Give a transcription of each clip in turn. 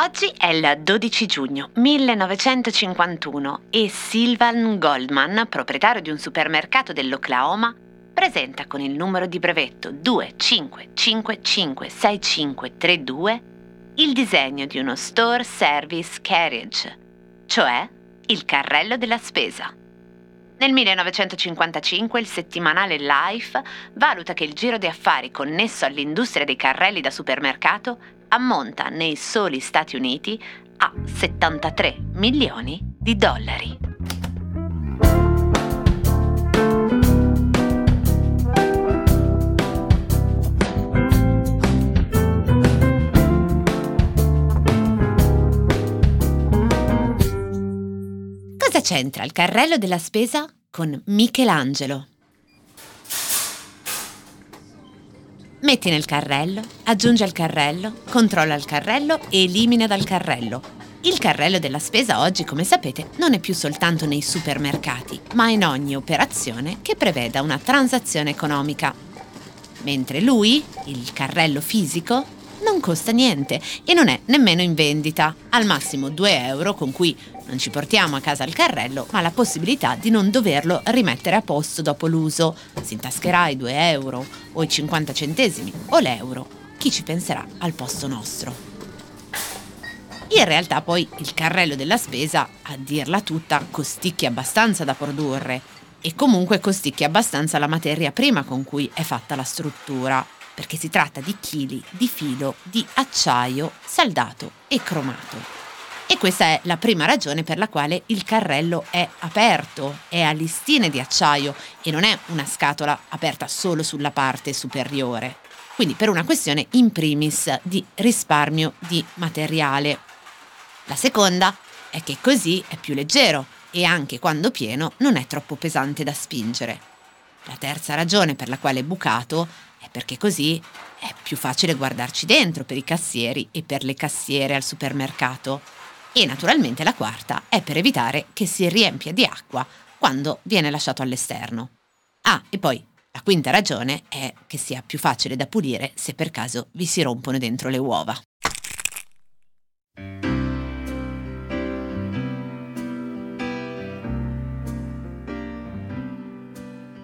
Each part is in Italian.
Oggi è il 12 giugno 1951 e Sylvan Goldman, proprietario di un supermercato dell'Oklahoma, presenta con il numero di brevetto 25556532 il disegno di uno Store Service Carriage, cioè il carrello della spesa. Nel 1955 il settimanale Life valuta che il giro di affari connesso all'industria dei carrelli da supermercato ammonta nei soli Stati Uniti a 73 milioni di dollari. C'entra il carrello della spesa con Michelangelo? Metti nel carrello, aggiungi al carrello, controlla il carrello e elimina dal carrello. Il carrello della spesa oggi, come sapete, non è più soltanto nei supermercati, ma in ogni operazione che preveda una transazione economica. Mentre lui, il carrello fisico, non costa niente e non è nemmeno in vendita, al massimo 2 euro con cui non ci portiamo a casa il carrello, ma la possibilità di non doverlo rimettere a posto dopo l'uso. Si intascherà i 2 euro o i 50 centesimi o l'euro. Chi ci penserà al posto nostro? In realtà poi il carrello della spesa, a dirla tutta, costicchia abbastanza da produrre e comunque costicchia abbastanza la materia prima con cui è fatta la struttura, perché si tratta di chili di filo di acciaio saldato e cromato. E questa è la prima ragione per la quale il carrello è aperto, è a listine di acciaio e non è una scatola aperta solo sulla parte superiore. Quindi per una questione in primis di risparmio di materiale. La seconda è che così è più leggero e anche quando pieno non è troppo pesante da spingere. La terza ragione per la quale è bucato è perché così è più facile guardarci dentro per i cassieri e per le cassiere al supermercato e naturalmente la quarta è per evitare che si riempia di acqua quando viene lasciato all'esterno. Ah, e poi la quinta ragione è che sia più facile da pulire se per caso vi si rompono dentro le uova.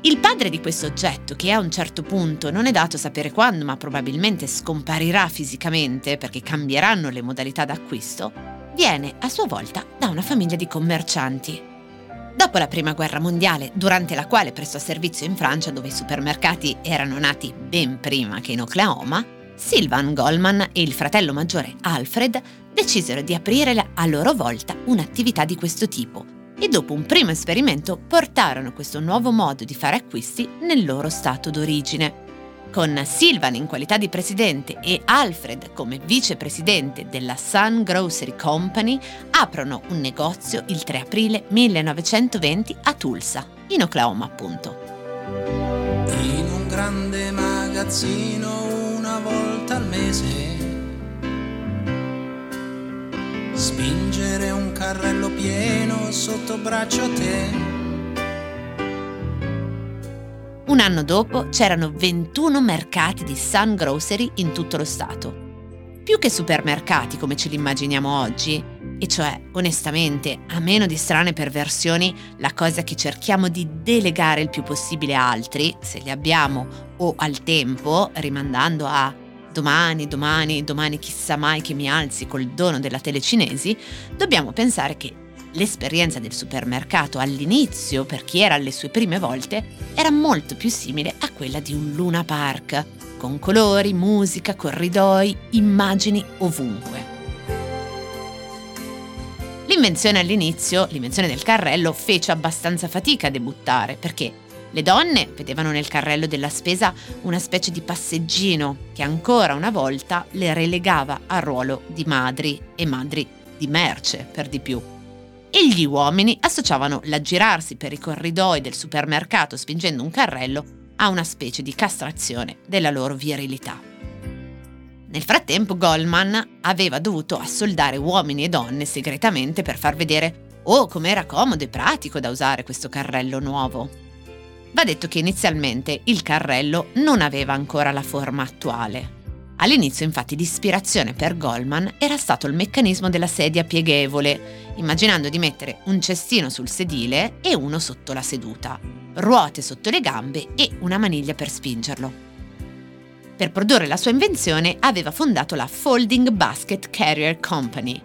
Il padre di questo oggetto, che a un certo punto non è dato sapere quando, ma probabilmente scomparirà fisicamente perché cambieranno le modalità d'acquisto, viene a sua volta da una famiglia di commercianti. Dopo la Prima Guerra Mondiale, durante la quale prestò servizio in Francia dove i supermercati erano nati ben prima che in Oklahoma, Sylvan Goldman e il fratello maggiore Alfred decisero di aprire a loro volta un'attività di questo tipo e dopo un primo esperimento portarono questo nuovo modo di fare acquisti nel loro stato d'origine con Silvan in qualità di presidente e Alfred come vicepresidente della Sun Grocery Company, aprono un negozio il 3 aprile 1920 a Tulsa, in Oklahoma appunto. In un grande magazzino una volta al mese spingere un carrello pieno sotto braccio a te Un anno dopo c'erano 21 mercati di Sun Grocery in tutto lo Stato. Più che supermercati come ce li immaginiamo oggi, e cioè, onestamente, a meno di strane perversioni, la cosa che cerchiamo di delegare il più possibile a altri, se li abbiamo, o al tempo, rimandando a domani, domani, domani chissà mai che mi alzi col dono della telecinesi, dobbiamo pensare che L'esperienza del supermercato all'inizio, per chi era alle sue prime volte, era molto più simile a quella di un Luna Park, con colori, musica, corridoi, immagini ovunque. L'invenzione all'inizio, l'invenzione del carrello, fece abbastanza fatica a debuttare perché le donne vedevano nel carrello della spesa una specie di passeggino che ancora una volta le relegava al ruolo di madri e madri di merce per di più e gli uomini associavano l'aggirarsi per i corridoi del supermercato spingendo un carrello a una specie di castrazione della loro virilità. Nel frattempo Goldman aveva dovuto assoldare uomini e donne segretamente per far vedere oh com'era comodo e pratico da usare questo carrello nuovo. Va detto che inizialmente il carrello non aveva ancora la forma attuale. All'inizio infatti l'ispirazione per Goldman era stato il meccanismo della sedia pieghevole, immaginando di mettere un cestino sul sedile e uno sotto la seduta, ruote sotto le gambe e una maniglia per spingerlo. Per produrre la sua invenzione aveva fondato la Folding Basket Carrier Company.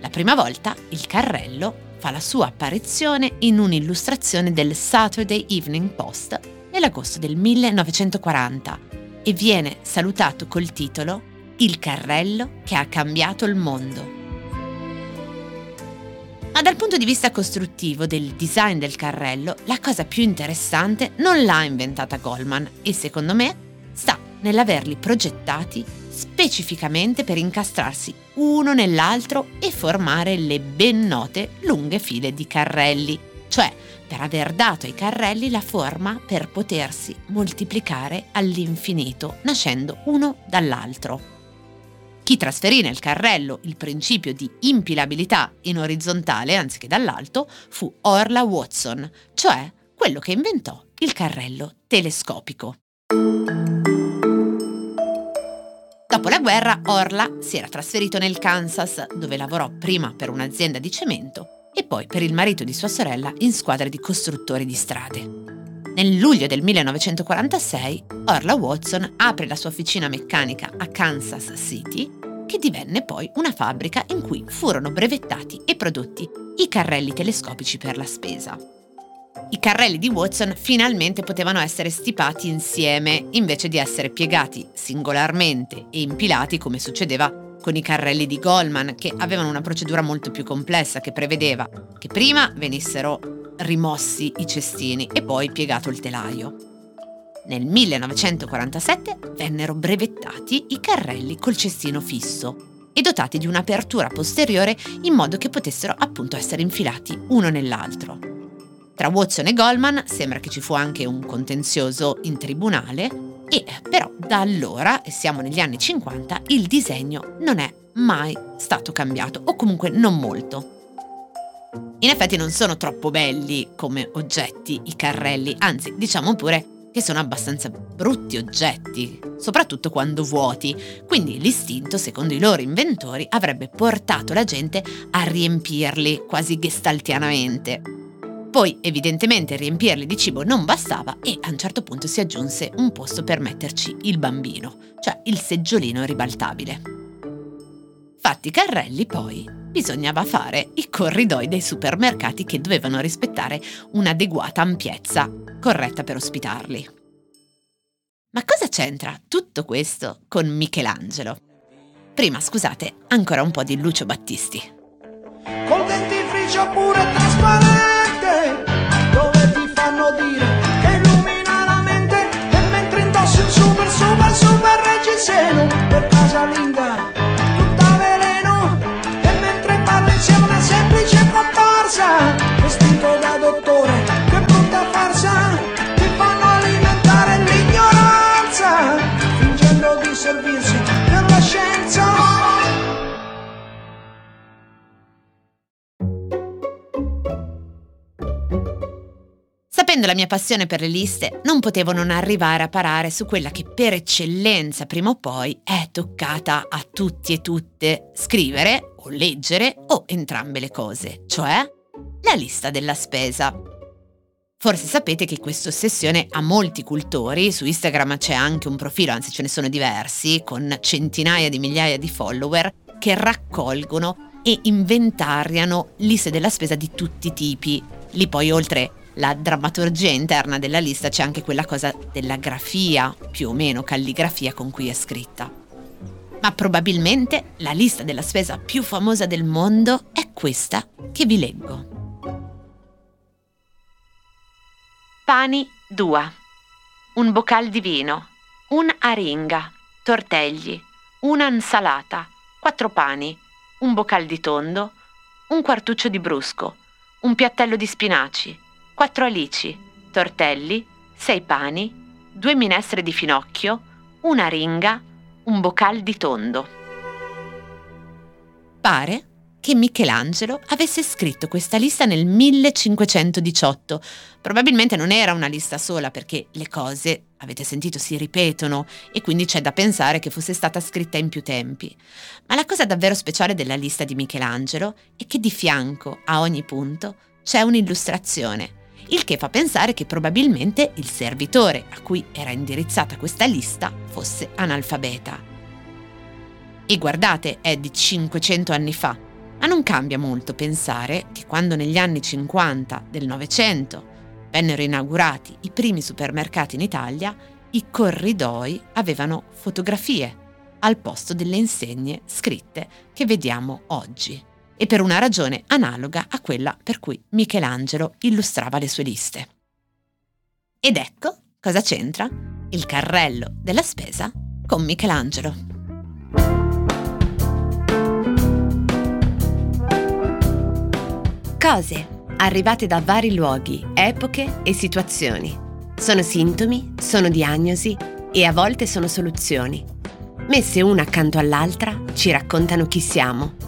La prima volta il carrello fa la sua apparizione in un'illustrazione del Saturday Evening Post nell'agosto del 1940 e viene salutato col titolo Il carrello che ha cambiato il mondo. Ma dal punto di vista costruttivo del design del carrello, la cosa più interessante non l'ha inventata Goldman e secondo me sta nell'averli progettati specificamente per incastrarsi uno nell'altro e formare le ben note lunghe file di carrelli, cioè per aver dato ai carrelli la forma per potersi moltiplicare all'infinito, nascendo uno dall'altro. Chi trasferì nel carrello il principio di impilabilità in orizzontale anziché dall'alto fu Orla Watson, cioè quello che inventò il carrello telescopico. Dopo la guerra, Orla si era trasferito nel Kansas, dove lavorò prima per un'azienda di cemento e poi per il marito di sua sorella in squadre di costruttori di strade. Nel luglio del 1946, Orla Watson apre la sua officina meccanica a Kansas City, che divenne poi una fabbrica in cui furono brevettati e prodotti i carrelli telescopici per la spesa. I carrelli di Watson finalmente potevano essere stipati insieme invece di essere piegati singolarmente e impilati come succedeva con i carrelli di Goldman che avevano una procedura molto più complessa che prevedeva che prima venissero rimossi i cestini e poi piegato il telaio. Nel 1947 vennero brevettati i carrelli col cestino fisso e dotati di un'apertura posteriore in modo che potessero appunto essere infilati uno nell'altro. Tra Watson e Goldman sembra che ci fu anche un contenzioso in tribunale e però da allora, e siamo negli anni 50, il disegno non è mai stato cambiato, o comunque non molto. In effetti non sono troppo belli come oggetti i carrelli, anzi diciamo pure che sono abbastanza brutti oggetti, soprattutto quando vuoti, quindi l'istinto, secondo i loro inventori, avrebbe portato la gente a riempirli quasi gestaltianamente. Poi evidentemente riempirli di cibo non bastava e a un certo punto si aggiunse un posto per metterci il bambino, cioè il seggiolino ribaltabile. Fatti i carrelli poi, bisognava fare i corridoi dei supermercati che dovevano rispettare un'adeguata ampiezza, corretta per ospitarli. Ma cosa c'entra tutto questo con Michelangelo? Prima, scusate, ancora un po' di Lucio Battisti. Col dentifricio pure trasparente per casalinga Sapendo la mia passione per le liste, non potevo non arrivare a parare su quella che per eccellenza prima o poi è toccata a tutti e tutte scrivere o leggere o entrambe le cose, cioè la lista della spesa. Forse sapete che questa ossessione ha molti cultori, su Instagram c'è anche un profilo, anzi ce ne sono diversi, con centinaia di migliaia di follower che raccolgono e inventariano liste della spesa di tutti i tipi. Lì poi oltre la drammaturgia interna della lista c'è anche quella cosa della grafia, più o meno calligrafia con cui è scritta. Ma probabilmente la lista della spesa più famosa del mondo è questa che vi leggo. Pani 2, un bocal di vino, un aringa, tortegli, una insalata, quattro pani, un bocal di tondo, un quartuccio di brusco, un piattello di spinaci, quattro alici, tortelli, sei pani, due minestre di finocchio, una ringa, un bocal di tondo. Pare che Michelangelo avesse scritto questa lista nel 1518. Probabilmente non era una lista sola perché le cose, avete sentito, si ripetono e quindi c'è da pensare che fosse stata scritta in più tempi. Ma la cosa davvero speciale della lista di Michelangelo è che di fianco a ogni punto c'è un'illustrazione, il che fa pensare che probabilmente il servitore a cui era indirizzata questa lista fosse analfabeta. E guardate, è di 500 anni fa, ma non cambia molto pensare che quando negli anni 50 del Novecento vennero inaugurati i primi supermercati in Italia, i corridoi avevano fotografie al posto delle insegne scritte che vediamo oggi e per una ragione analoga a quella per cui Michelangelo illustrava le sue liste. Ed ecco cosa c'entra il carrello della spesa con Michelangelo. Cose arrivate da vari luoghi, epoche e situazioni. Sono sintomi, sono diagnosi e a volte sono soluzioni. Messe una accanto all'altra ci raccontano chi siamo.